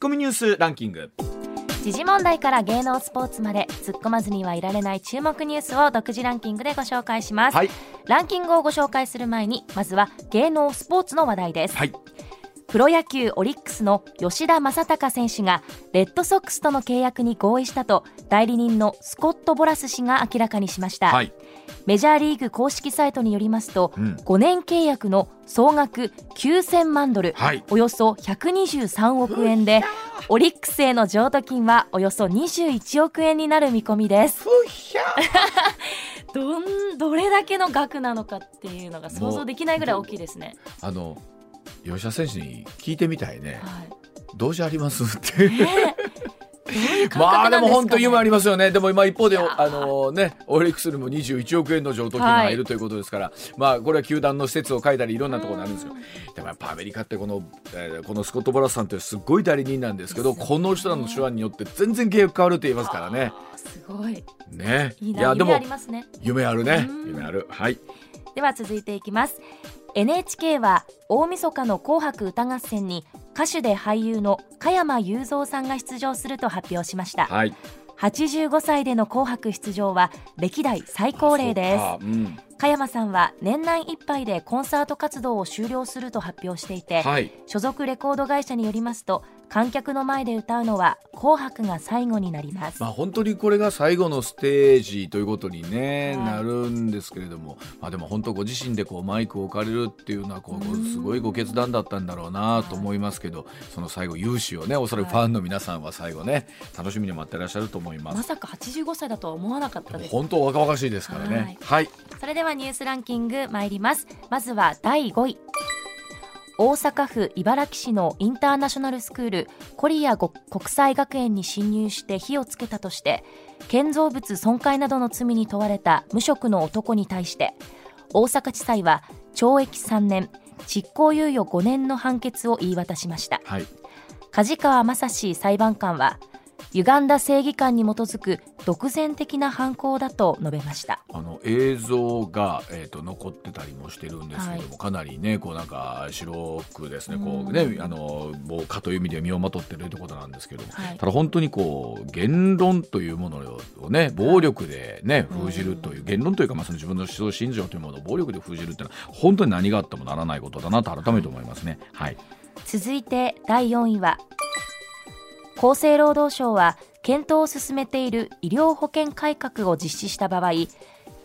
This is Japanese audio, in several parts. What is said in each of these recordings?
ッコミニュースランキング。時事問題から芸能スポーツまで突っ込まずにはいられない注目ニュースを独自ランキングでご紹介します、はい。ランキングをご紹介する前にまずは芸能スポーツの話題です、はい。プロ野球オリックスの吉田正尚選手がレッドソックスとの契約に合意したと代理人のスコット・ボラス氏が明らかにしました、はいメジャーリーグ公式サイトによりますと、うん。5年契約の総額9000万ドル、はい。およそ123億円でオリックスへの譲渡金はおよそ21億円になる見込みです。どんどれだけの額なのかっていうのが想像できないぐらい大きいですね、あの吉田選手に聞いてみたいね。はい。どうじゃあります？って。ねどういう感まあでも本当に夢ありますよね。でも今一方であのねオリックスにも21億円の譲渡金が入るということですから、まあこれは球団の施設を変えたりいろんなところになるんですよ。でもやっぱアメリカってこの、えーこのスコット・ボラスさんってすごい代理人なんですけど、この人らの手腕によって全然契約変わるって言いますからね。すごいね。いいな夢ありますね夢あるねうん。夢ある。はい。では続いていきます NHK は大晦日の紅白歌合戦に歌手で俳優の加山雄三さんが出場すると発表しましたはい。85歳での紅白出場は歴代最高齢ですそうかうん。加山さんは年内いっぱいでコンサート活動を終了すると発表していて、はい。所属レコード会社によりますと観客の前で歌うのは紅白が最後になります、まあ本当にこれが最後のステージということに、ねはい。なるんですけれども、まあ、でも本当ご自身でこうマイクを置かれるっていうのはこうすごいご決断だったんだろうなと思いますけど、その最後勇姿をねおそらくファンの皆さんは最後ね楽しみに待ってらっしゃると思います。まさか85歳だとは思わなかったです。本当若々しいですからね。はい。それではニュースランキング参ります。まずは第5位大阪府茨木市のインターナショナルスクールコリア国際学園に侵入して火をつけたとして建造物損壊などの罪に問われた無職の男に対して大阪地裁は懲役3年執行猶予5年の判決を言い渡しましたはい。梶川正史裁判官は歪んだ正義感に基づく独善的な犯行だと述べました。あの映像が、えー、と残ってたりもしてるんですけども、はかなりねこうなんか白くですねこううんねあの防火という意味で身をまとってるということなんですけども、はい。ただ本当にこう言論というものをね暴力でね封じるという言論というか、まあ、その自分の思想心情というものを暴力で封じるっていうのは本当に何があってもならないことだなと改めて思いますね。はい、続いて第4位は厚生労働省は検討を進めている医療保険改革を実施した場合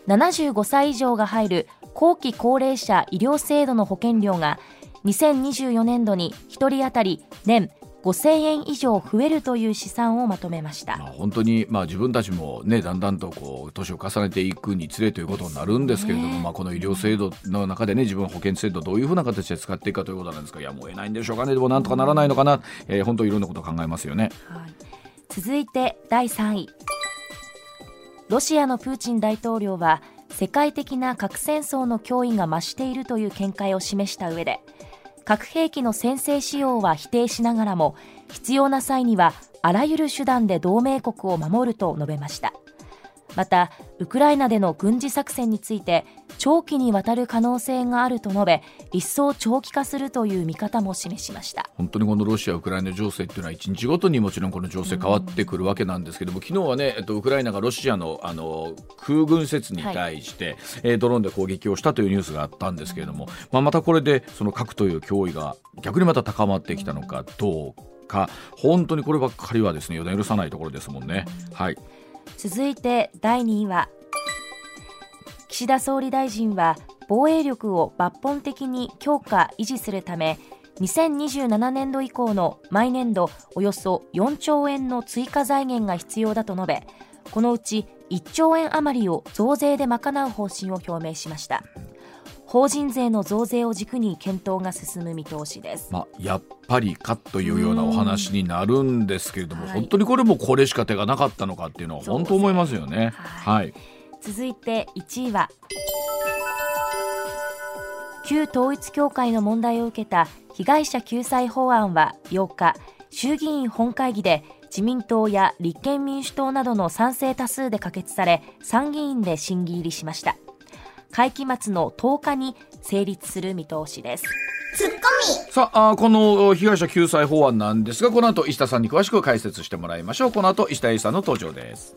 75歳以上が入る後期高齢者医療制度の保険料が2024年度に1人当たり年5000円以上増えるという試算をまとめました。まあ、本当に、まあ、自分たちも、ね、だんだんとこう年を重ねていくにつれということになるんですけれども、ねまあ、この医療制度の中で、ね、自分保険制度どういうふうな形で使っていくかということなんですがいやもう得ないんでしょうかね。でもなんとかならないのかな、えー本当いろんなことを考えますよね。続いて第3位。ロシアのプーチン大統領は世界的な核戦争の脅威が増しているという見解を示した上で核兵器の先制使用は否定しながらも必要な際にはあらゆる手段で同盟国を守ると述べました。またウクライナでの軍事作戦について長期にわたる可能性があると述べ一層長期化するという見方も示しました。本当にこのロシア・ウクライナ情勢っていうのは一日ごとにもちろんこの情勢変わってくるわけなんですけども、昨日はね、えっと、ウクライナがロシアのあの空軍施設に対して、えードローンで攻撃をしたというニュースがあったんですけれども、まあ、またこれでその核という脅威が逆にまた高まってきたのかどうか。本当にこればっかりはですね予断許さないところですもんね。はい。続いて第2位は岸田総理大臣は防衛力を抜本的に強化維持するため2027年度以降の毎年度およそ4兆円の追加財源が必要だと述べこのうち1兆円余りを増税で賄う方針を表明しました。法人税の増税を軸に検討が進む見通しです。まあ、やっぱりかというようなお話になるんですけれども、はい。本当にこれもこれしか手がなかったのかっていうのは本当思いますよね。ははい。続いて1位は旧統一教会の問題を受けた被害者救済法案は8日衆議院本会議で自民党や立憲民主党などの賛成多数で可決され参議院で審議入りしました会期末の10日に成立する見通しです。ツッコミ。さああこの被害者救済法案なんですがこの後石田さんに詳しく解説してもらいましょう。この後石田英さんの登場です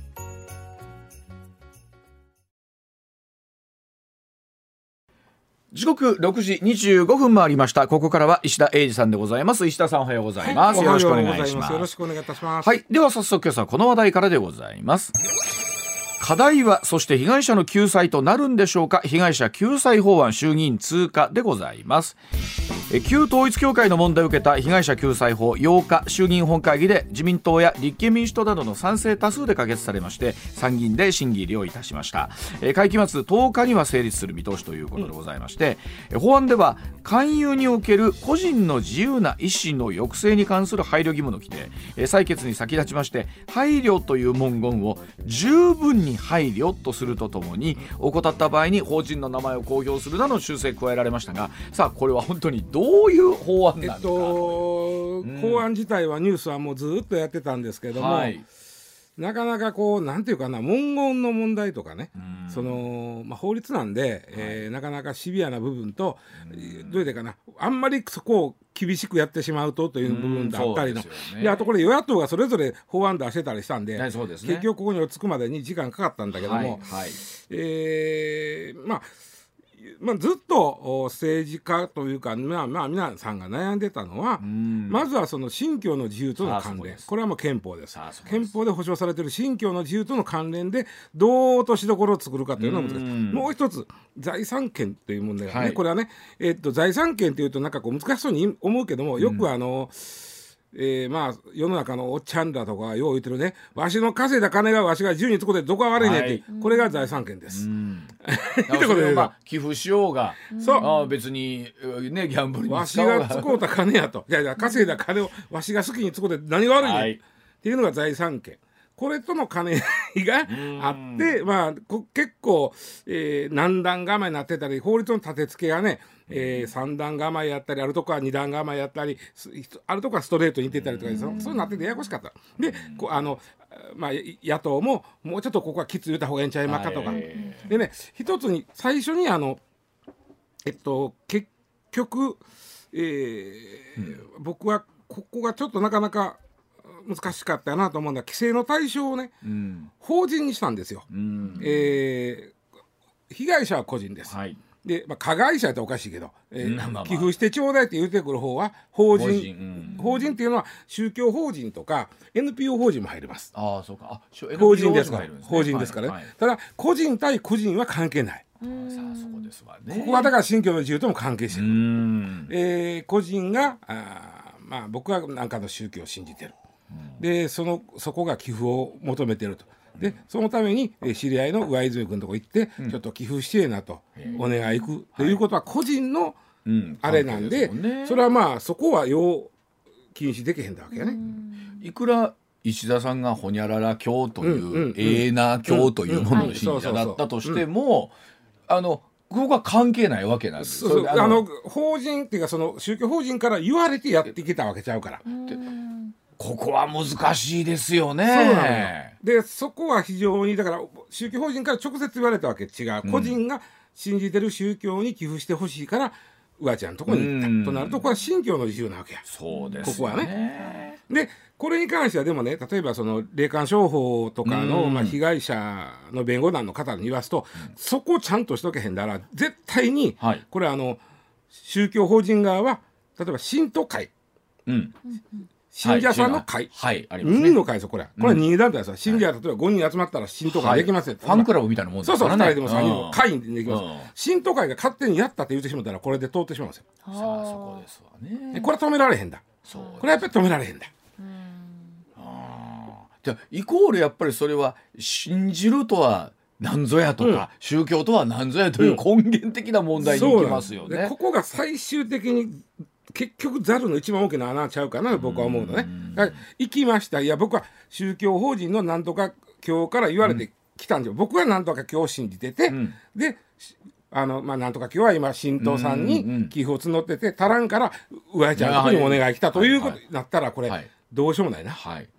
時刻6時25分回りました。ここからは石田英二さんでございます。石田さんおはようございます。はいよろしくお願いします。よろしくお願いいたします。はい。では早速今朝この話題からでございます。課題は、そして被害者の救済となるんでしょうか？被害者救済法案衆議院通過でございます。旧統一教会の問題を受けた被害者救済法8日衆議院本会議で自民党や立憲民主党などの賛成多数で可決されまして参議院で審議入りをいたしました会期末10日には成立する見通しということでございまして、え法案では勧誘における個人の自由な意思の抑制に関する配慮義務の規定採決に先立ちまして配慮という文言を十分に配慮とするとともに怠った場合に法人の名前を公表するなどの修正加えられましたがさあこれは本当にどういう法案えっなのか、と、ん。法案自体はニュースはもうずっとやってたんですけども、はいなかなかこうなんていうかな文言の問題とかね、うん。そのまあ、法律なんで、えーなかなかシビアな部分と、どういうかなあんまりそこを厳しくやってしまうとという部分であったりの、ね。であとこれ与野党がそれぞれ法案出してたりしたんで、ね。結局ここに落ち着くまでに時間かかったんだけども、はいはい。えーまあまあ、ずっとお政治家というか、まあ、まあ皆さんが悩んでたのは、ん。まずはその信教の自由との関連。これはもう憲法です。憲法で保障されている信教の自由との関連でどう落としどころを作るかというのが難しい。うん。もう一つ財産権という問題がね、はい。これはね、えっと財産権というとなんかこう難しそうに思うけどもよくあの、えーまあ世の中のおっちゃんらとかよう言ってるね。わしの稼いだ金がわしが自由に使ってどこが悪いねんって、はいこれが財産権です。まあ寄付しようが、そう。ああ別にねギャンブルにわしが使うた金やと。いやいや稼いだ金をわしが好きに使うて何が悪いねん、はい。っていうのが財産権これとの兼ね合いがあってまあこ結構、えー何段構えになってたり法律の立て付けがね、えー、3段構えやったりあるとこは2段構えやったりすあるとこはストレートに似てたりとかそそうなっててややこしかった。でこうあのまあ、野党ももうちょっとここはきつい言った方がええんちゃいまっかとか、はいでね一つに最初にあのえっと結局、えー僕はここがちょっとなかなか難しかったなと思うんだ。規制の対象をねうん。法人にしたんですよ。うん。えー被害者は個人です。はい。で、まあ、加害者やったらおかしいけど、えーうん寄付してちょうだいって言ってくる方は法人。法人うん。法人っていうのは宗教法人とか NPO 法人も入ります。ああそうか法人ですから、ね。法人ですからね、はいはい。ただ個人対個人は関係ない。さあそこですわね。ここはだから信教の自由とも関係してうる、ん。えー個人があーまあ僕は何かの宗教を信じてる、でそのそこが寄付を求めてると。でそのためにえー知り合いの上泉君のとこ行って、ちょっと寄付してえなと、お願い行くということは個人のうん。あれなんで,、関係すもんね。それはまあそこは要禁止できへんだわけやね。いくら石田さんがほにゃらら教という、うんうんうん。ええな教というものの信者だったとしても、あのここは関係ないわけなんです。あの法人っていうかその宗教法人から言われてやってきたわけちゃうから。ここは難しいですよね。そうなのよ。でそこは非常にだから宗教法人から直接言われたわけ違う、個人が信じてる宗教に寄付してほしいからうわちゃんのとこに行った、うんとなるとこれは信教の自由なわけや。そうですここはね。でこれに関してはでもね例えばその霊感商法とかの、うんまあ、被害者の弁護団の方に言わすと、そこをちゃんとしとけへんだら絶対に、はいこれあの宗教法人側は例えば信徒会うん。信者さんの会、はい、はいありますね。任意の会ですよこれはこれは任意団体ですよ信者が例えば5人集まったら信徒会できますよ、はいファンクラブみたいなもんですそうそう、からね。2人でも3人でも会員でできますうん。信徒会が勝手にやったって言ってしまったら、これで通ってしまうんですよ。さあそこですわね。でこれは止められへんだ。そうこれはやっぱり止められへんだ。じゃあイコールやっぱりそれは信じるとは何ぞやとか、うん宗教とは何ぞやという根源的な問題に行きますよね。ここが最終的に結局ザルの一番大きな穴ちゃうかな僕は思うのね。だから行きました。いや僕は宗教法人のなんとか教から言われて来たんですよ。僕はなんとか今日信じてて、ん。でしあのまあなんとか今日は今新党さんうんうんに寄付を募ってて足らんから上ちゃんにお願い来たということになったらこれ、はい。どうしようもないな。はい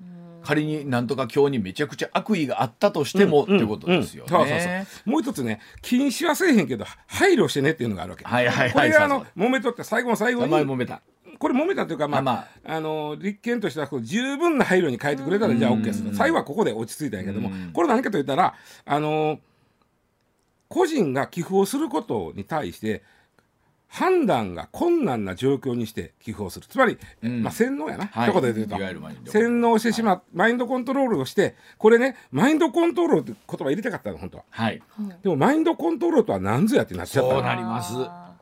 仮になんとか今日にめちゃくちゃ悪意があったとしても、ってことですよね、そうそうそう。もう一つね禁止はせえへんけど配慮してねっていうのがあるわけ、はいはいはい。これがあの揉めとって最後の最後に揉めた。これ揉めたというか、まあまああ。の立憲としては十分な配慮に変えてくれたらじゃあ OK です最後はここで落ち着いたんやけどもこれ何かといったらあの個人が寄付をすることに対して判断が困難な状況にして寄付をする。つまり、ん。まあ、洗脳やな、はい。一言で言うと。いわゆるマインド洗脳してしまう。マインドコントロールをしてこれねマインドコントロールって言葉入れたかったの本当は。はい。でもマインドコントロールとは何ぞやってなっちゃったの。そうなります。あ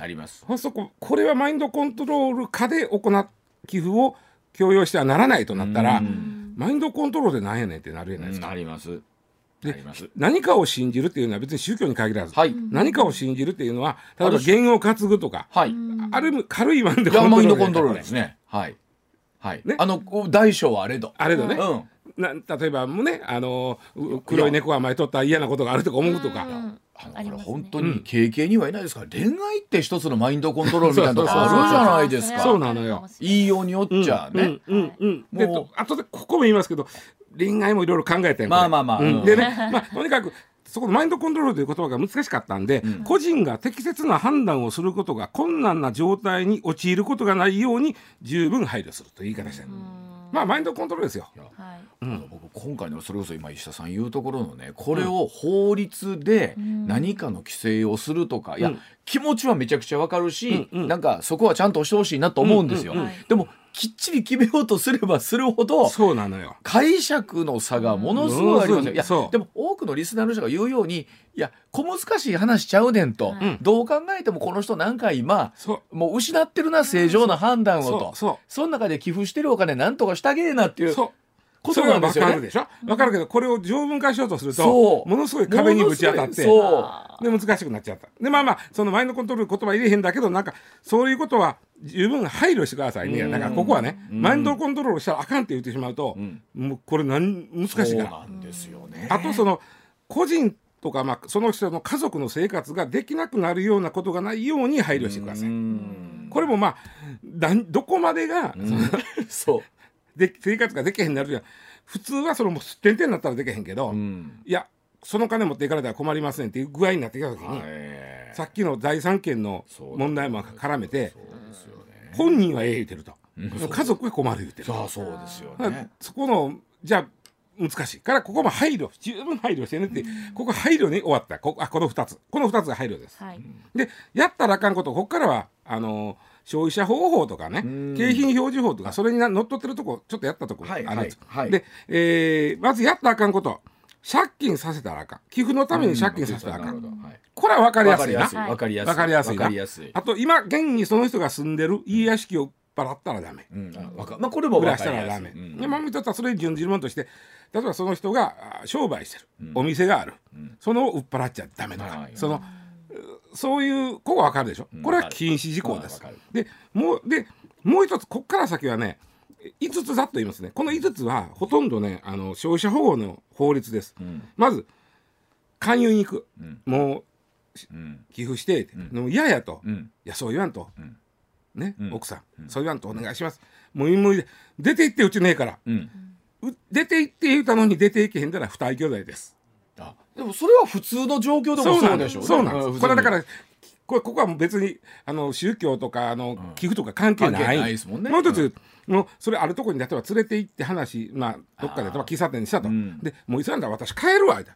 あります。そここれはマインドコントロール下で行っ寄付を強要してはならないとなったらマインドコントロールでなんやねんってなるじゃないですか、ありますあります。何かを信じるっていうのは別に宗教に限らず、はい。何かを信じるっていうのは例えば言を担ぐとかはい。ある意味軽いマインドいやマインドコントロールルですね。はい。はい、ね。あのこう大小はあれど。あれだね、うん。な例えばもうねあのう黒い猫が前取ったら嫌なことがあるとか思うとか、うん。あのこれ本当に経験にはいないですから、恋愛って一つのマインドコントロールみたいなとこあるじゃないですか。そうなのよ。言いようによっちゃね、うんうんうんでもう。と後でここも言いますけど恋愛もいろいろ考えたよまあまあまあ。うん。でね、まあ、とにかくそこのマインドコントロールという言葉が難しかったんで、個人が適切な判断をすることが困難な状態に陥ることがないように十分配慮するという言い方してる、まあマインドコントロールですよ。はい。あの僕今回のそれこそ今石田さん言うところのねこれを法律で何かの規制をするとか、いやうん気持ちはめちゃくちゃわかるし、うんうん。なんかそこはちゃんとしてほしいなと思うんですよ、うんうんうん。でもきっちり決めようとすればするほどそうなのよ。解釈の差がものすごいありますよ。いやでも多くのリスナーの人が言うようにいや小難しい話しちゃうねんと、はいどう考えてもこの人なんか今もう失ってるな正常な判断をとそうそその中で寄付してるお金なんとかしてあげえなっていううそう。ことなんですよね。それはわかるで。しょ？わかるけどこれを条文化しようとするそとう。ものすごい壁にぶち当たってで難しくなっちゃった。でまあまあそのマインドコントロール言葉入れへんだけどなんかそういうことは十分配慮してくださいね。だからここはねマインドコントロールしたらあかんって言ってしまうともうこれ難しいから。なんですよね。あとその個人とか、まあ、その人の家族の生活ができなくなるようなことがないように配慮してください。これもまあどこまでが、そのそう。で生活ができへんなるじゃん普通はそのもうすってんてんになったらできへんけど、うん。いやその金持っていかれたら困りませんっていう具合になってきた時に、えさっきの財産権の問題も絡めてそうですよね。本人はええ言うてると、家族は困る言うてる。さあそうですよね。そこのじゃあ難しいからここも配慮十分配慮してねって、ここ配慮に終わったこあこの2つこの2つが配慮です。はいでやったらあかんことここからはあの消費者保護法とかねん。景品表示法とかそれにな乗っ取ってるとこちょっとやったとこあはいるんです、はいはい。で、えーまずやったらあかんこと。借金させたらあかん。寄付のために借金させたらあかん、なるほどはい。これは分かりやすいな。わかりやすい。わ分かりやすいな。わかりやすい。あと今現にその人が住んでる家屋敷を売っ払ったらダメ。うん。あわかまあこれもわ売らしたらダメ、かりやすい。うん。でもう一つはそれに準じるものとして例えばその人があ商売してる、お店がある、その売っ払っちゃダメとか、はい。そのそういうここ分かるでしょ、んこれは禁止事項です。でもうでもう一つこっから先はね5つざっと言いますね。この5つはほとんどねあの消費者保護の法律です、ん。まず勧誘に行く、ん。もううん。寄付してって、でも嫌やと、うん。いやそう言わんと、ん。ね、ん。奥さん、そう言わんとお願いします。もう無理。で出て行ってうちねえから、うん。う出て行って言うたのに出て行けへんだら不退去罪です。あでもそれは普通の状況でもそうなんでしょそうなんです。んこれはだからこれここはもう別にあの宗教とかあの寄付とか関係ない,、関係ないですもんね。う一つ、もうそれあるとこに例えば連れて行って話、まあ、どっかで例えば喫茶店にしたと、ん。でもういつなんだ私帰るわ言う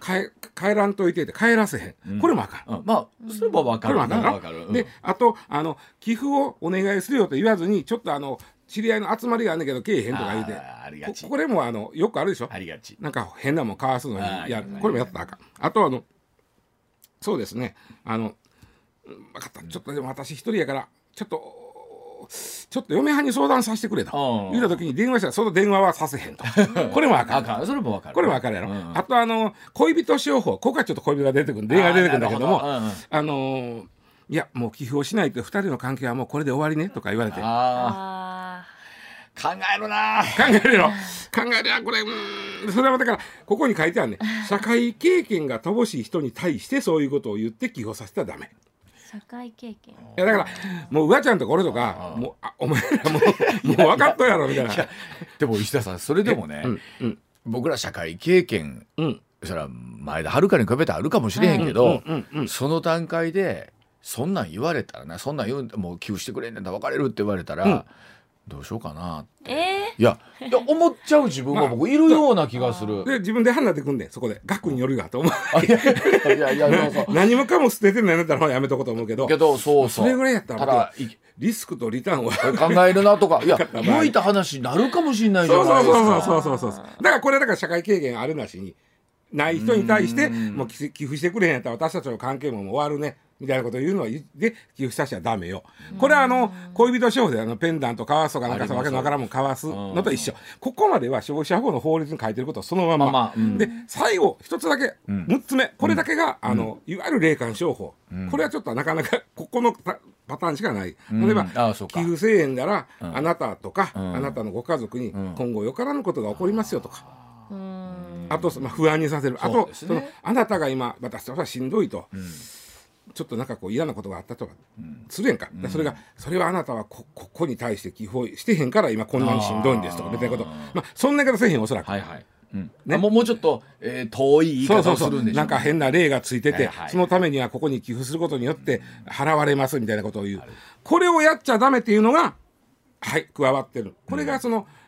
たら、帰帰らんといてって帰らせへん、これもあかん、うん。まあそれはわかる。これもあかん。であとあの寄付をお願いするよと言わずにちょっとあの知り合いの集まりがあんねんけどけえへんとか言うて。あーありがち。ここれもあのよくあるでしょ？ありがち。なんか変なもんかわすのにいいねこれもやったらあかん。あとあのそうですね。あのうん分かった。ちょっとでも私一人やからちょっとちょっと嫁はんに相談させてくれと。うん。言うた時に電話したらその電話はさせへんと。これもあかん。あそれもわかる。これもわかるやろ、うん。あとあの恋人商法。ここはちょっと恋人が出てくる電話が出てくるんだけどもあうんあのーいやもう寄付をしないと二人の関係はもうこれで終わりねとか言われて考えるな。えるよ。考えるよこれ。うーん。それはだからここに書いてあるね。社会経験が乏しい人に対してそういうことを言って寄付させたらダメ。社会経験。いやだからもううわちゃんとか俺とかもうあお前らもう もう分かっとるやろみたいな。でも石田さんそれでもね、うんうん。僕ら社会経験うん。それは前田遥に比べたらあるかもしれへんけど、うんうんうんその段階でそんなん言われたらなそんなん言うんもう寄付してくれんねんだ別れるって言われたら、うんどうしようかなえいやいや思っちゃう自分が僕いるような気がする。で自分で判断でくんでそこで。額によるがと。思うあいやいやいや 何もかも捨ててんのやめたらやめとこうと思うけど。けどそうそう。それぐらいやったらリスクとリターンは。考えるなとか。いや 向いた話になるかもしれないじそうそうゃないですか。そうそうそうそうだからこれだから社会経験あるなしにない人に対してもう寄寄付してくれへんやったら私たちの関係ももう終わるねみたいなことを言うのは言って寄付させちゃダメよ。これはあの恋人商法であのペンダント交わすとかなんかさわけのわからんもん交わすのと一緒。ここまでは消費者法の法律に書いてることをそのまま。まあまあうん。で最後一つだけ6つ目。これだけがあのいわゆる霊感商法。これはちょっとなかなかここのパパターンしかない。例えば寄付1000円ならあなたとかん。あなたのご家族に今後よからぬことが起こりますよとか。あと、まあ、不安にさせる。あとね。そのあなたが今私はしんどいと、ちょっとなんかこう嫌なことがあったとか、するやんか、でそれがそれはあなたはこここに対して寄付をしてへんから今こんなにしんどいんですとかみたいなこと。まあそんな言い方せえへんおそらく、はいはい。うん。ね。あもうもうちょっと、えー遠い言い方そうそうそう。をするんでしょなんか変な例がついてて、はいはい。そのためにはここに寄付することによって払われますみたいなことを言う。これをやっちゃダメっていうのがはい加わってる。これがその,、あし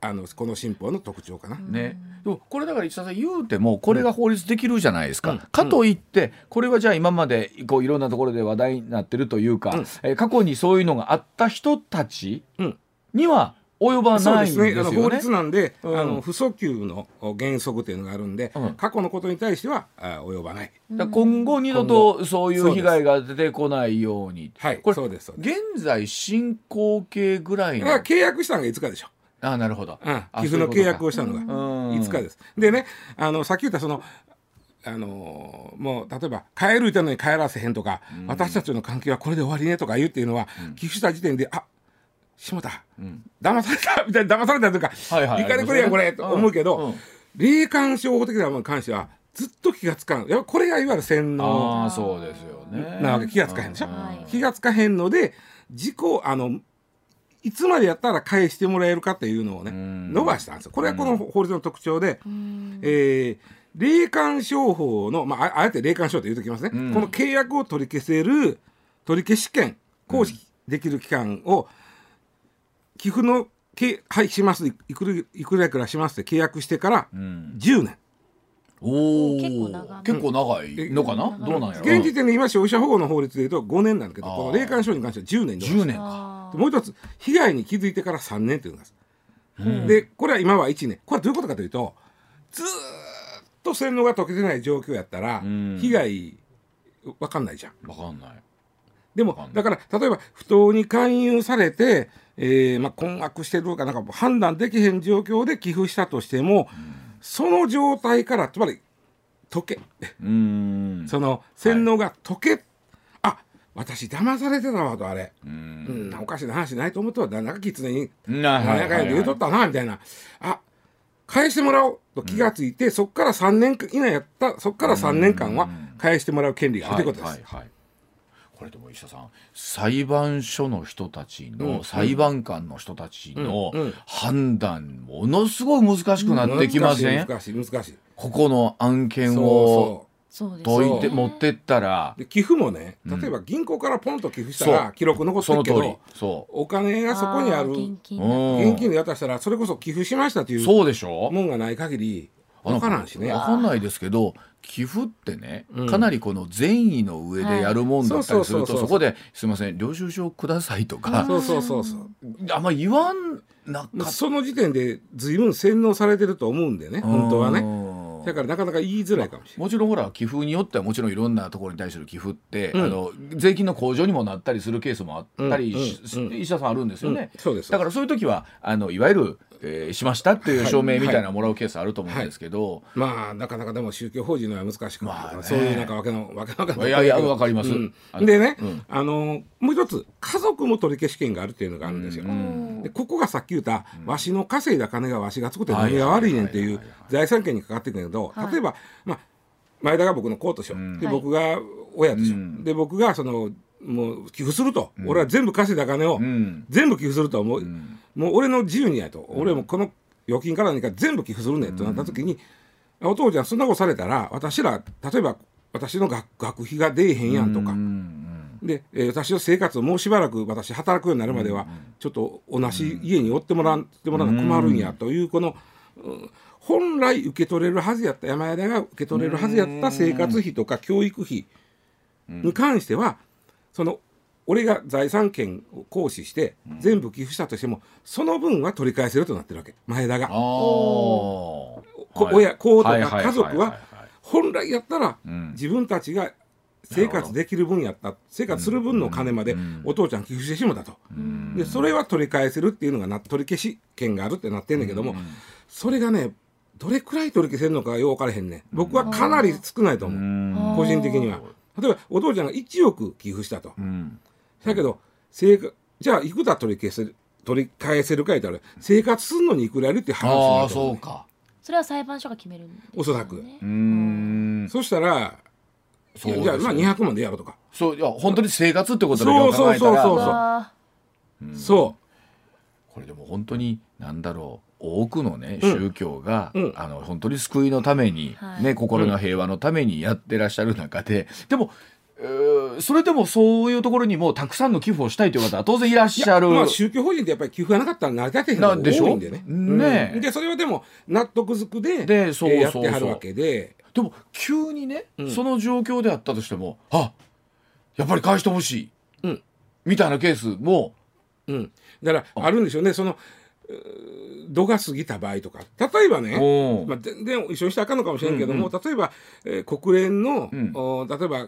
あのこの新法の特徴かな。ね、でもこれだから石田さん言うてもこれが法律できるじゃないですか、かといってこれはじゃあ今までこういろんなところで話題になってるというか、えー過去にそういうのがあった人たちうん。には及ばそうないんですね。ね。法律なんで、うん。あの不訴求の原則っていうのがあるんで、うん。過去のことに対してはあ及ばない。今後二度とそういう被害が出てこないように。はい。これそうです。そうです。現在進行形ぐらいの契約したのがいつかでしょ。あなるほど、うん、あ寄付の契約をしたのうん。がいつかです。でねあのさっき言ったそのあのもう例えば帰る言ったのに帰らせへんとか、私たちの関係はこれで終わりねとか言うっていうのは、寄付した時点であ下田、騙された。みたいな騙されたというか、はいはい。いかれくれやんこれ。と思うけど、うん。うん。霊感商法的なものに関してはずっと気がつかん。やこれがいわゆる洗脳ああそうですよね。なわけ。気がつかへんでしょ、はい。気がつかへんので自己あのいつまでやったら返してもらえるかっていうのをねん。伸ばしたんですよ。これはこの法律の特徴で、うん。えー霊感商法の、まあ、ああえて霊感商法と言うときますね、ん。この契約を取り消せる取り消し権行使できる期間を、寄付のけはいします。いくらいくらいくらしますって契約してからうん。10年、おお結構長め。結構長いのかな、どうなんやろ？現時点で今消費者保護の法律でいうと5年なんだけどこの霊感商法に関しては10年で10年か。もう一つ被害に気づいてから3年というんです、でこれは今は1年。これはどういうことかというとずーっと洗脳が解けてない状況やったらん。被害わかんないじゃん。わかんない。でもだから例えば不当に勧誘されて、えーまあ、困惑してるとかなんか判断できへん状況で寄付したとしても、その状態からつまり解け。その洗脳が解け、あ私騙されてたわとあれ、ううんん、おかしな話ないと思ったわなんか狐にななんやかんやで言うとったなみたいな。あ返してもらおうと気がついて、そこから3年以内やったそこから3年間は返してもらう権利があるということです。はいはいはいこれでも石田さん裁判所の人たちの、うん。裁判官の人たちの判断ものすごい難しくなってきません、難しい難しい難しい。ここの案件そうをそう。です解いて持ってったら。で寄付もね例えば銀行からポンと寄付したら記録残ってその通り。るけどそお金がそこにある。現金で渡したらそれこそ寄付しましたというそうでしょ？もんがない限り分からんしね。わかんないですけど寄付ってね、うん。かなりこの善意の上でやるもんだったりするとそこですいません領収書くださいとか。そうそうそうそう。あんま言わんなかその時点で随分洗脳されてると思うんでね本当はね。ねだからなかなか言いづらいかもしれない。もちろんほら寄付によってはもちろんいろんなところに対する寄付って、うん。あの税金の控除にもなったりするケースもあったりし、うんうんうん医者さんあるんですよね、うん。そうです。だからそういう時はあのいわゆるえーしましたっていう証明みたいなのもらうケースあると思うんですけど、まあなかなかでも宗教法人のは難しくなまあね。そういうなんかわけのわけのわかんない。やいやわかります。うん。でね、うん。あのもう一つ家族も取り消し権があるっていうのがあるんですよ。うん。でここがさっき言った、わしの稼いだ金がわしが作ってはい何が悪いねんっていうはいはいはい財産権にかかってくるけど、はい例えば、まあ、前田が僕の子としよう、うん。ではい。僕が親でしょ、うん。で僕がそのもう寄付すると、俺は全部稼いだ金を、うん。全部寄付するともう,、ん。もう俺の自由にやと、俺もこの預金から何か全部寄付するねんと。なった時に、お父ちゃんそんなことされたら私ら例えば私の学学費が出えへんやんとか、うん。で、えー私の生活をもうしばらく私働くようになるまでは、ちょっと同じ家におってもらってもらうの困るんやというこの、うん本来受け取れるはずやった山田が受け取れるはずやった生活費とか教育費に関しては、その俺が財産権を行使して全部寄付したとしてもその分は取り返せるとなってるわけ。前田が。こはい。親子とか家族ははい本来やったらうん。自分たちが生活できる分やった生活する分の金までうん。お父ちゃん寄付してしもたと。うん。でそれは取り返せるっていうのがな取り消し権があるってなってんだけどもそれがねどれくらい取り消せるのかよう分からへんね。僕はかなり少ないと思う。うん。個人的には例えばお父ちゃんが1億寄付したと。うん。だけど生活じゃあいくら取り消せる取り返せるか言ったら生活するのにいくらやるって話になああると思うね。そうか。それは裁判所が決めるんですよね。おそらくうーん。そしたらそういやじゃあまあですね200万でやろうとか。そういや本当に生活ってことで考えたらそうそうそう。そううわそこれでも本当に何だろう多くのねうん。宗教が、うん。あの本当に救いのために、はい。ね心の平和のためにやってらっしゃる中ででも、えーそれでもそういうところにもたくさんの寄付をしたいという方は当然いらっしゃる。やまあ宗教法人ってやっぱり寄付がなかったら成り立てへんのがなんでしょ多いんでね。ねうん。でそれはでも納得づくででそうえーやっそうてはるわけで。でも急にね、うん。その状況であったとしてもあやっぱり返してほしい、うん。みたいなケースもうん。だからあるんでしょうね。その度が過ぎた場合とか。例えばねまあ、全然一緒にしたらあかんのかもしれんけども、例えば、えー国連の、うん。お例えばあ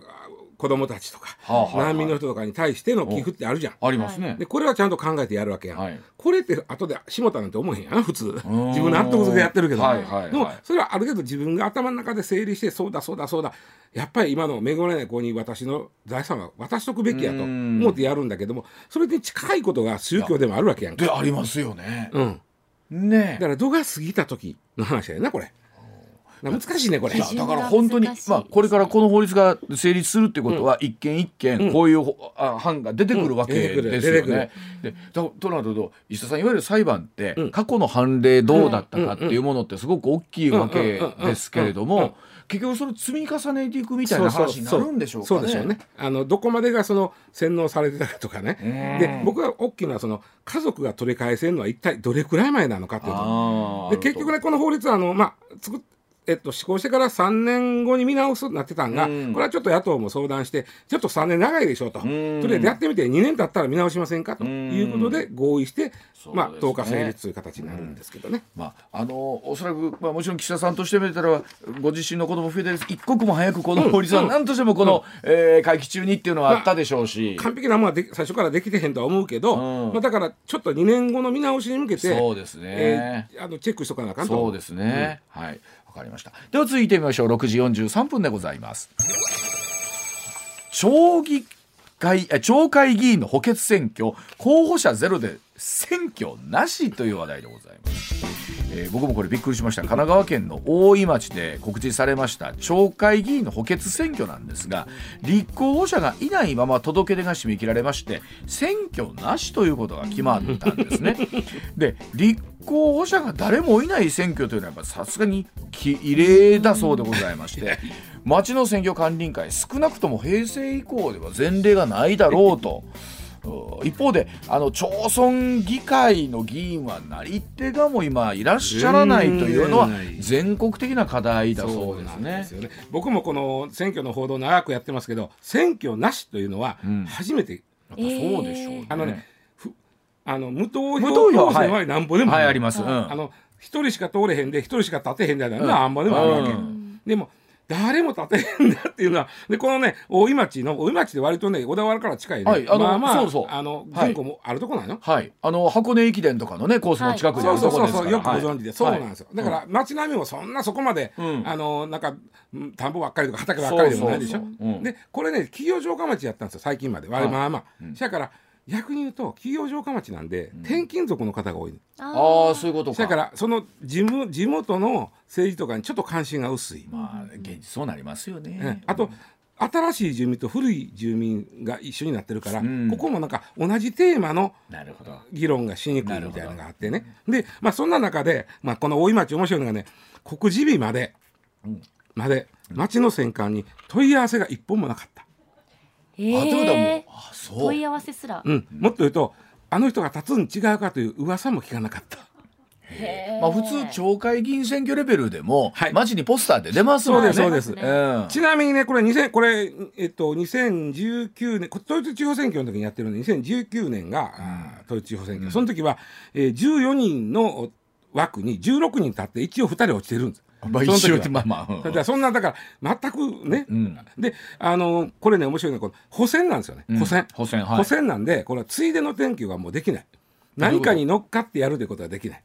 子供たちとか、難民の人とかに対しての寄付ってあるじゃん。ありますね。でこれはちゃんと考えてやるわけやん。はいこれって後で下田なんて思えへんやん普通ん自分の納得づけやってるけど、はいはいはいでもそれはある程度自分が頭の中で整理してそうだそうだそうだやっぱり今の恵まれない子に私の財産は渡しとくべきやとうん思ってやるんだけどもそれに近いことが宗教でもあるわけやんか。でありますよね。うん、ねだから度が過ぎた時の話やなこれ。難しいねこれ。だから本当にまあこれからこの法律が成立するってことは一件一件こういうほあ案が出てくるわけですよね。でだとなると石田さんいわゆる裁判ってうん。過去の判例どうだったかっていうものってすごく大きいわけですけれども結局それを積み重ねていくみたいな話になるんでしょうかね。そうでしょうね。あのどこまでがその洗脳されてたかとかね。うんで僕が大きなその家族が取り返せるのは一体どれくらい前なのかっていうと。で結局ねこの法律はあのまあ作っえっと、施行してから3年後に見直すとなってたんが、うん。これはちょっと野党も相談してちょっと3年長いでしょうと、とん。りあえずやってみて2年経ったら見直しませんかということで合意して、まあ、そうですね。10日成立という形になるんですけどね。まあ、あのおそらく、まあ、もちろん岸田さんとしてみたらご自身の子供増えてる一刻も早くこの法律は何としてもこの、えー会期中にっていうのはあったでしょうし、完璧なものは最初からできてへんとは思うけど、うん。まあ、だからちょっと2年後の見直しに向けてそうですね、えーあのチェックしとかなあかんと。そうですね、はい。わかりました。では続いてみましょう。6時43分でございます。町議会え町会議員の補欠選挙候補者ゼロで選挙なしという話題でございます、えー僕もこれびっくりしました。神奈川県の大井町で告知されました町会議員の補欠選挙なんですが立候補者がいないまま届け出が締め切られまして選挙なしということが決まったんですね。で立候補者が誰もいない選挙というのはさすがにき異例だそうでございまして 町の選挙管理委員会少なくとも平成以降では前例がないだろうと。うん一方であの町村議会の議員はなり手がもう今いらっしゃらないというのは全国的な課題だそうですね。ね。僕もこの選挙の報道長くやってますけど選挙なしというのはうん。初めて、やっぱそうでしょうね。あのねふあの無投無票当選はなんぼでもはいあります。うん。あの一人しか通れへんで一人しか立てへんでなんなあんまでもあるわけ、うん。でも誰も立てへんだっていうのは でこのね大井町の大井町で割とね小田原から近いね、はいあのまあまあそうそう。あのはい。文庫もあるとこなんよ。はい。あの箱根駅伝とかのねコースの近くにあそうそうるところですから。そうそうよくご存知で、そうなんですよ、はい。だから街並みもそんなそこまで、うん。あのなんかうん田んぼばっかりとか畑ばっかりでもないでしょ。でこれね企業城下町やったんですよ最近まで、はい。まあまあ、うん。だから逆に言うと企業城下町なんで、転勤族の方が多い。ああそういうことか。だからその地元地元の政治とかにちょっと関心が薄い、まあ現実そうなりますよね。ねあと新しい住民と古い住民が一緒になってるから、うん。ここもなんか同じテーマのなるほど。議論がしにくいみたいなのがあってね。で、まあ、そんな中で、まあ、この大井町面白いのがね告示日まで、うん。まで町の選管に問い合わせが一本もなかった、えあということはもうー。あそう。問い合わせすら。うん、もっと言うとあの人が立つに違うかという噂も聞かなかった。まあ普通町会議員選挙レベルでもはい。街にポスターで出ますもんね。そうですそうです。うん。ちなみにねこれ2000これ、えっと、2019年こ統一地方選挙の時にやってるんで2019年が、あー統一地方選挙、その時は、えー、14人の枠に16人立って一応2人落ちてるんです。まあその時は。一応まあまあうん。そんなだから全くね、うん。であのこれね面白いのは補選なんですよね。補選、補選はい。補選なんでこれはついでの転居がもうできない。何かに乗っかってやるということはできない。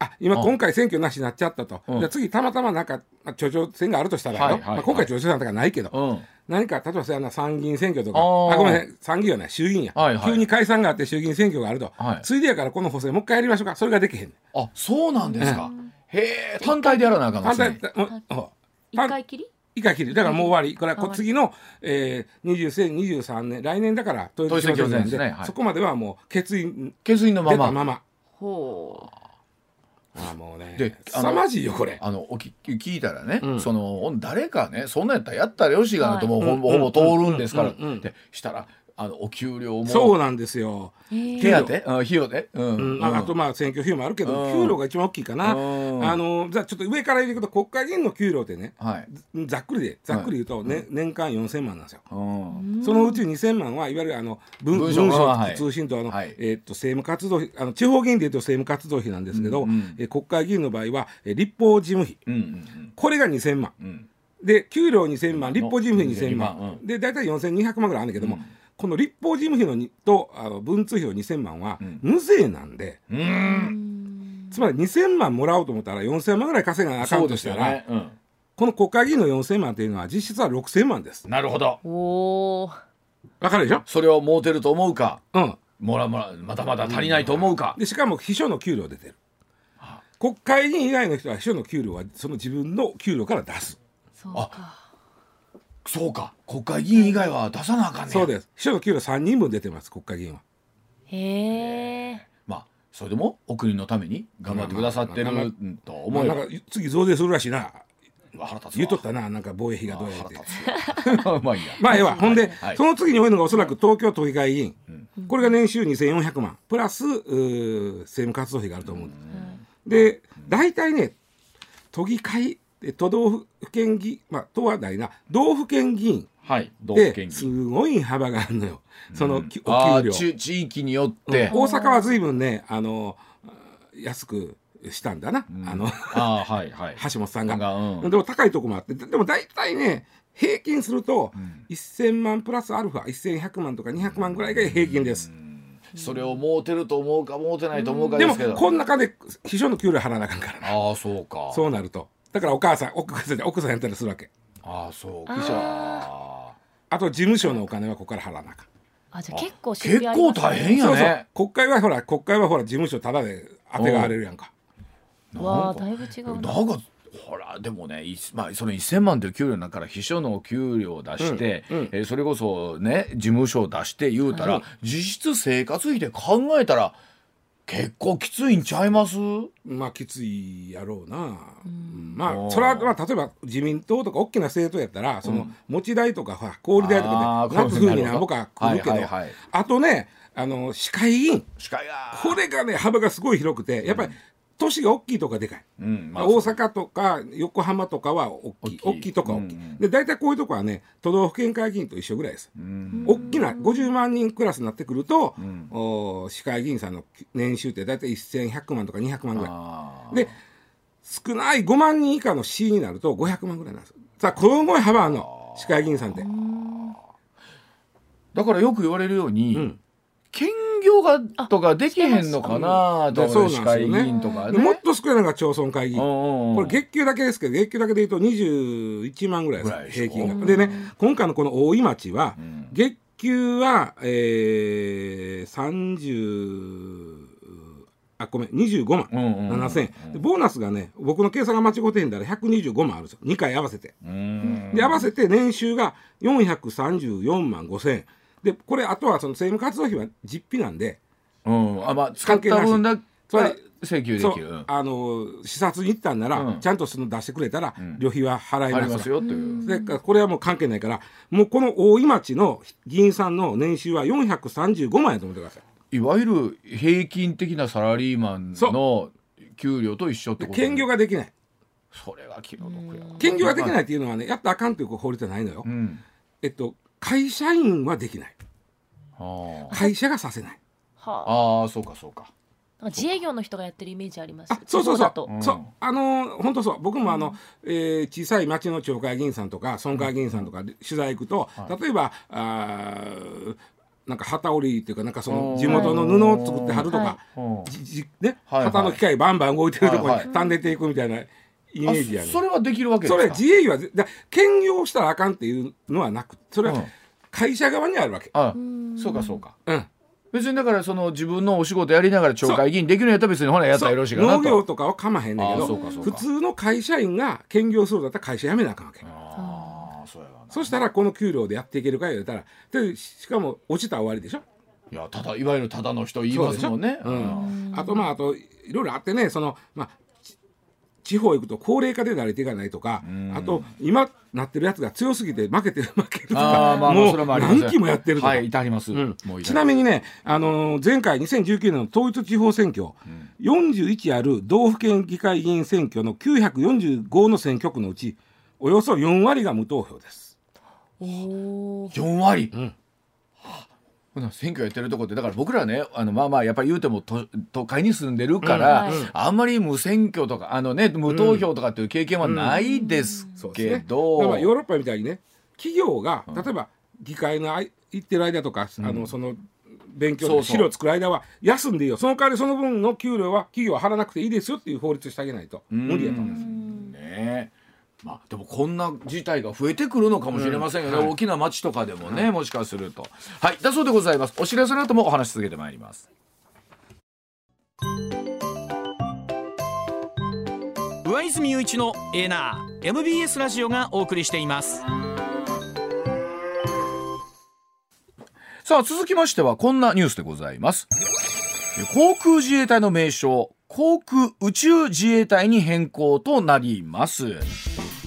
あ今あ今回選挙なしになっちゃったと、うん。じゃあ次たまたまなんかまあ町長選があるとしたらよ、はいはいはいまあ、今回町長選とかないけど、うん。何か例えばそ参議院選挙とか。あごめん参議院はない衆議院や、はいはい。急に解散があって衆議院選挙があると、はい。ついでやからこの補選もう一回やりましょうか。それができへんあそうなんですかへえ単体でやらなあかんの反ですね一回きり？一回切るだからもう終わり。これは次の、えー、2023年来年だから統一統一選挙選挙なんでそこまではもう決意決意のまま。まま。ほああもうねであの凄まじいよこれ。あのおき聞いたらね、うん。その誰かねそんなんやったらやったらよしがなともうはいほぼほぼ通るんですから、うん。でしたらあのお給料も。そうなんですよ、うへ手ー当あ費用で、うん。うん。ああとまあ選挙費用もあるけどうん。給料が一番大きいかな。うん。あのじゃあちょっと上から言うと国会議員の給料ってねはい、ざっくりでざっくり言うと、ね年間4000万なんですよ。うん。そのうち2000万はいわゆるあの文文書通信とあの、はい。えーっと政務活動費あの地方議員でいうと政務活動費なんですけど、うんうん。えー国会議員の場合は、えー立法事務費。うんうんこれが2000万。うん。うんで給料2000万立法事務費2000万、2000万で大体4200万ぐらいあるんだけども、うんこの立法事務費のにとあの文通費の2000万はうん。無税なんで、ううん。んつまり2000万もらおうと思ったら4000万ぐらい稼がなあかんとしたら、ね、うん、この国会議員の4000万というのは実質は6000万です。なるほど。おーわかるでしょ？それを儲てると思うかうん。もらもらまだまだ足りないと思うか、でしかも秘書の給料出てる。国会議員以外の人は秘書の給料はその自分の給料から出す。そうかそうか。国会議員以外は出さなあかんねそうです。秘書の給料3人分出てます国会議員は。へえまあそれでもお国のために頑張ってくださってるまあまあうんとま思えば。あなんか次増税するらしいな。腹立つわ。言うとったななんか防衛費がどうやって。まあいいや。まあええわ。ほんで、はい。その次に多いのがおそらく東京都議会議員、これが年収2400万。プラス政務活動費があると思う。ん。で大体ね都議会え都道府県議まあ都はないな。道府県議員。はい。道府県です議員。ごい幅があるのよ。その、きあお給料。地域によって、大阪は随分ねあの安くしたんだな、あのあーはいはい。橋本さんが。がうん。でも高いとこもあって。ででも大体ね平均すると1000万プラスアルファ1100万とか200万ぐらいが平均です。それを儲てると思うか儲てないと思うかでもですけど。この中で秘書の給料払わなあかんからな。ああそうか。そうなるとだからお母さん奥さん奥さんやったりするわけ。ああそう。ああと事務所のお金はここから払わなあかん。あじゃあ結構出結構大変やそうそう。ね国会はほら国会はほら事務所ただで当てがわれるやんか。わあだいぶ違うな。なんかほらでもね、いまあ、その1,000万という給料の中から秘書の給料を出して、うんうん。えーそれこそね事務所を出して言うたら、はい。実質生活費で考えたら結構きついんちゃいます？まあきついやろうな、うん。まあそれは、まあ、例えば自民党とか大きな政党やったらその持ち代とか小売代とかで夏風になんぼか来るけど、はいはいはい。あとねあの市会議員司会がこれがね幅がすごい広くてやっぱり都市が大きいとかでかい、うんまあ大阪とか横浜とかは大きい。大きい。とか大きい、うんうん。で大体こういうとこはね都道府県会議員と一緒ぐらいです、うん。大きな50万人クラスになってくると、ん。お市会議員さんの年収って大体1100万とか200万ぐらい。で少ない5万人以下の C になると500万ぐらいなんです。さあすごい幅の。市会議員さんって。だからよく言われるように、うん兼業がとかできへんのかなと会議員とかね。でもっと少ないのが町村会議。員。ここれ月給だけですけど月給だけで言うと21万ぐらいです平均が。でね今回のこの大井町はん。月給は、えー、30あごめん25万。うんうんうん7000円。でボーナスがね僕の計算が間違ってへんだら125万あるんですよ。2回合わせて。うん。で合わせて年収が434万5000円でこれあとはその政務活動費は実費なんでうん、あまあ使った分だけそれ請求できる。うんあの視察に行ったんなら、うん。ちゃんとその出してくれたら、ん。旅費は払います。わますよという。でこれはもう関係ないからもうこの大井町の議員さんの年収は435万円と思ってください。いわゆる平均的なサラリーマンの給料と一緒ってこと兼業ができない。それが気の毒や。兼業ができないっていうのはねやったらあかんという法律はないのよ、うん。えっと会社員はできない。会社がさせない。はあ。あー、そうかそうか。自営業の人がやってるイメージあります。あそうそうそう。うん。そうあのー本当そう。僕もあの、えー小さい町の町会議員さんとか村会議員さんとかで取材行くと、例えばあーなんか旗織りっていうかなんかその地元の布を作ってはるとか、うん。じじね、はいはい。旗の機械バンバン動いてるところに単出てい。くみたいなイメージやね、あそれはできるわけですそかれ自営業はぜだ兼業したらあかんっていうのはなくそれうん。は会社側にあるわけ。あそうかそうか。うん。別にだからその自分のお仕事やりながら町会議員できるんやったら別にほらやったらよろしいかなと。農業とかはかまへんねんけあどそうかそうか。普通の会社員が兼業するんだったら会社辞めなあかんわけ。ああそうやそしたらこの給料でやっていけるか言うたらでしかも落ちたら終わりでしょ？いやただいわゆるただの人言いますもんね。そうん。あとまああといろいろあってねそのまあち地方行くと高齢化で慣れていかないとかあと今なってるやつが強すぎて負けてる負けるとかまあまあもそれもあります何期もやってるとか。はい至ります、ちなみにね、あのー前回2019年の統一地方選挙、41ある道府県議会議員選挙の945の選挙区のうちおよそ4割が無投票です。おー。4割、ん。はあほな選挙やってるとこってだから僕らねあのまあまあやっぱり言うても都都会に住んでるから、うんはい。あんまり無選挙とかあのね無投票とかっていう経験はないですけそうですね。ど、だからヨーロッパみたいにね、企業が例えば議会のあい行ってる間とか、あのその勉強資料作る間は休んでいいよ。その代わりその分の給料は企業は払わなくていいですよっていう法律してあげないと無理やと思います。ねまあ、でもこんな事態が増えてくるのかもしれませんよね、うんはい。大きな町とかでもね、もしかすると。はい。だそうでございます。お知らせの後もお話し続けてまいります。上泉雄一のエーナー MBS ラジオがお送りしています。さあ続きましてはこんなニュースでございます。航空自衛隊の名称航空宇宙自衛隊に変更となります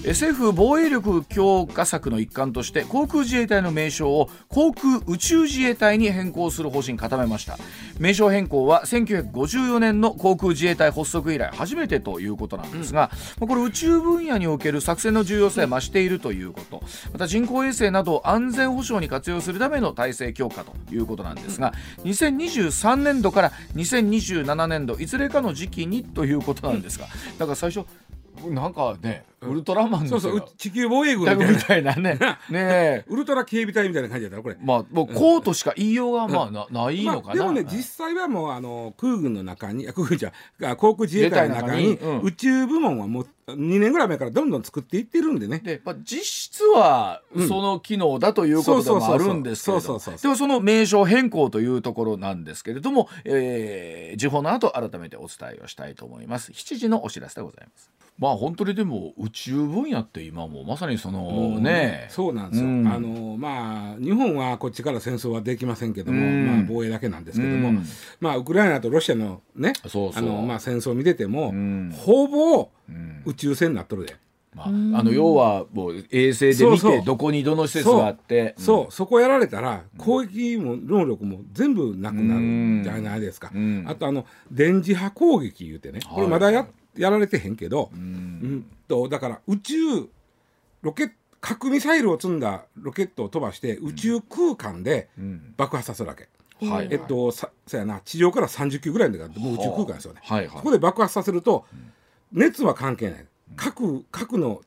政府防衛力強化策の一環として航空自衛隊の名称を航空宇宙自衛隊に変更する方針固めました。名称変更は1954年の航空自衛隊発足以来初めてということなんですが、まあこれ宇宙分野における作戦の重要性は増しているということ。また人工衛星などを安全保障に活用するための体制強化ということなんですが2023年度から2027年度いずれかの時期にということなんですがだから最初なんかねウルトラマンそうそう地球防衛軍みたいな。ね。ねえ。ウルトラ警備隊みたいな感じだったらこれ。まあもうこうとしか言いようがまあなないのかな、まあ、でもね実際はもうあの空軍の中にあ空軍じゃあ航空自衛隊の中にうん。宇宙部門はもう2年ぐらい前からどんどん作っていってるんでね。で、まあ、実質はその機能だということでもあるんですけれどでも。その名称変更というところなんですけれども、えー、時報の後改めてお伝えをしたいと思います7時のお知らせでございますまあ本当にでも宇宙分野って今もうまさにそのね。そうなんですよ、うん。あのまあ日本はこっちから戦争はできませんけども、うん。まあ、防衛だけなんですけども、うん。まあウクライナとロシアのねあの、まあ、戦争を見てても、ん。ほぼうん。宇宙船になっとるで。まあ、あの要はもう衛星で見てどこにどの施設があって。そう、そこやられたら攻撃も能力も全部なくなるんじゃないですか。うん。あとあの電磁波攻撃言うてね、これまだや,、やられてへんけど、うん。うんとだから宇宙ロケット核ミサイルを積んだロケットを飛ばして宇宙空間でうん。爆破させるわけ。はいえっと、さそうやな地上から30キロぐらいのだからもう宇宙空間ですよね。はいはい。そこで爆発させると熱は関係ない。核核の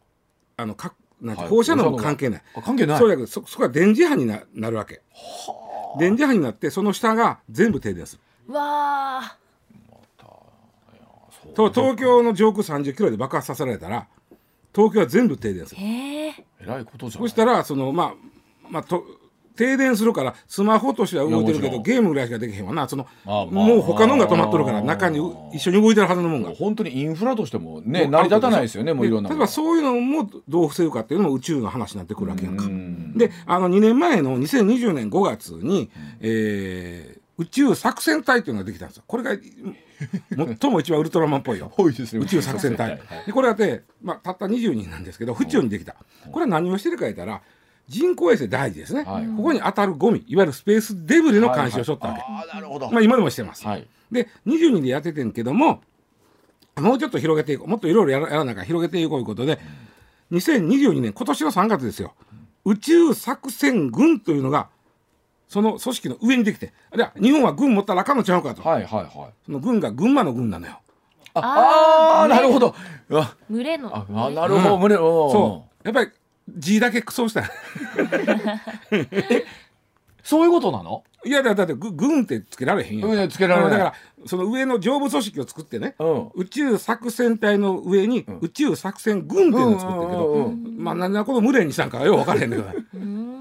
あの核なんてはい。放射能も関係ない。あ関係ない。そうだけどそそこは電磁波にななるわけ。電磁波になってその下が全部停電す。る。わあと東京の上空30キロで爆発させられたら東京は全部停電する。へええらいことじゃない。そしたらそのまあまあと停電するからスマホとしては動いてるけどゲームぐらいしかできへんわな。そのあまあもう他のが止まっとるから中に一緒に動いてるはずのもんが。本当にインフラとしてもね成り立たないですよねもういろんな例えばそういうのもどう防ぐかっていうのも宇宙の話になってくるわけやんか。ん。であの2年前の2020年5月に、えー宇宙作戦隊っていうのができたんですよ。これが最も一番ウルトラマンっぽいよ。宇宙作戦隊。でこれだって、まあ、たった20人なんですけど府中にできた。これは何をしてるか言ったら人工衛星大事ですね、はいここに当たるゴミいわゆるスペースデブリの監視をしとったわけ。ああなるほどまあ今でもしてます。はいで20人でやっててんけどももうちょっと広げていこうもっといろいろやらなあかん広げていこうということで2022年今年の3月ですよ宇宙作戦軍というのがその組織の上にできてあるいは日本は軍持ったらあかんのちゃうかと、はいはいはい。その軍が群馬の軍なのよ。ああなるほど。群れの。ああなるほど胸をそう。やっぱり字だけクソした。そういうことなの？いやだだってぐ軍ってつけられへんよ。うんつけられないだからその上の上部組織を作ってね、うん。宇宙作戦隊の上に宇宙作戦軍っていうのを作ってるけど、まあ何でこの群れにしたんかはよう分からへんねんけどね。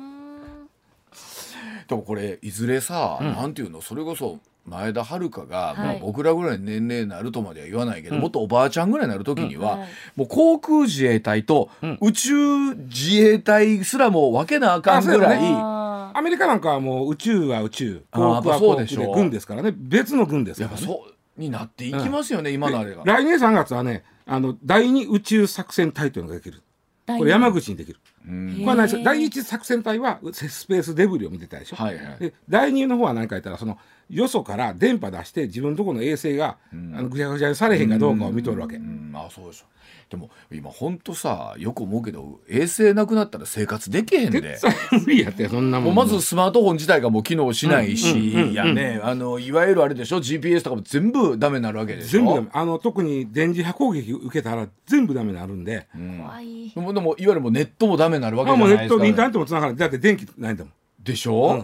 でもこれいずれさ、なんていうの？それこそ前田遥が、僕らぐらいの年齢になるとまでは言わないけど、もっとおばあちゃんぐらいになる時には、はいもう航空自衛隊と宇宙自衛隊すらも分けなあかんぐらい、アメリカなんかはもう宇宙は宇宙航空は航空でしょ。で軍ですからね。別の軍ですから、ね。やっぱそうになっていきますよね、今のあれが。来年3月はねあの第二宇宙作戦隊というのができる。ーこれ山口にできる。うん。これは第一作戦隊はスペースデブリを見てたでしょ？はいはい。で第二の方は何か言ったらそのよそから電波出して自分のところの衛星が、あのぐちゃぐちゃにされへんかどうかを見とるわけ。うん。あそうでしょ。でも今ほんとさよく思うけど衛星なくなったら生活できへんで。無理やってそんなも。ん。まずスマートフォン自体がもう機能しないし、やね、あのいわゆるあれでしょ？GPS とかも全部ダメになるわけでしょ？全部ダメ。あの特に電磁波攻撃受けたら全部ダメになるんで、怖い。でもでもいわゆるもうネットもダメになるわけまあ、もうじゃないですか、ネットインターネットもつながらない。だって電気ないんだもん。でしょ、うん。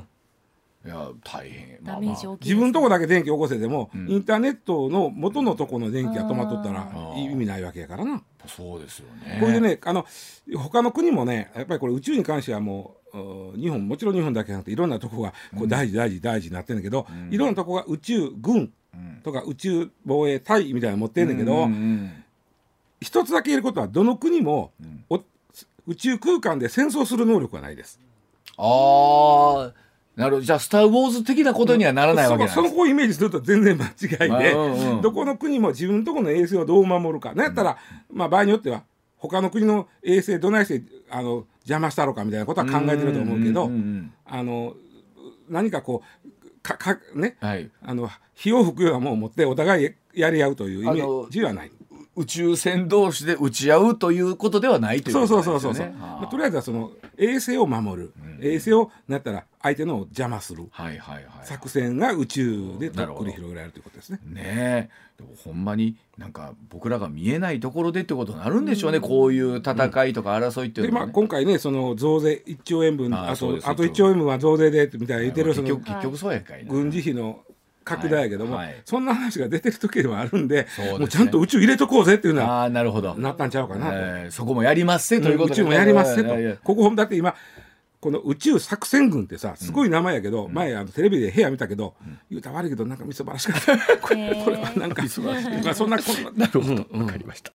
いや大変。ダメージ大きいです自分のとこだけ電気起こせても、インターネットの元のとこの電気が止まっとったらー意味ないわけやからな。そうですよね。これでねあの他の国もねやっぱりこれ宇宙に関してはもううん日本もちろん日本だけじゃなくていろんなとこがこう大事大事大事になってるんだけど、いろんなとこが宇宙軍とか宇宙防衛隊みたいなの持ってるんだけど、うんうん一つだけ言えることはどの国も、お宇宙空間で戦争する能力はないです。ああなるほど。じゃあ「スター・ウォーズ」的なことにはならないわけです。そのその子をイメージすると全然間違いで、うんうんどこの国も自分のところの衛星をどう守るか。なんやったら、まあ、場合によっては他の国の衛星どないしてあの邪魔したろかみたいなことは考えてると思うけど、んんんあの何かこうかかね？はい。あの火を吹くようなものを持ってお互いやり合うというイメージはない。宇宙船同士で打ち合うということではないというそうことそうそうそうそう、なんですよねまあとりあえずはその衛星を守る、衛星をなったら相手のを邪魔する。はいはいはい。作戦が宇宙でとっくり広げられるということですね。ねえ。でもほんまになんか僕らが見えないところでってことになるんでしょうね、こういう戦いとか争いっていうでまあ、のは、ね今回ねその増税1兆円分あとあと1兆円分は増税でみたいな言ってるその結局そうやんかいな。軍事費の拡大やけども、はい。はい。そんな話が出てる時ではあるんでね。もうちゃんと宇宙入れとこうぜっていうのはああなるほど。なったんちゃうかなと。えーそこもやりますせということで、宇宙もやりますせと。ここだって今この宇宙作戦軍ってさすごい名前やけど、前あのテレビで部屋見たけど、言うたら悪いけどなんかみそばらしかったこれこれはなんか、まあ、そんなこんな なるほど。わかりました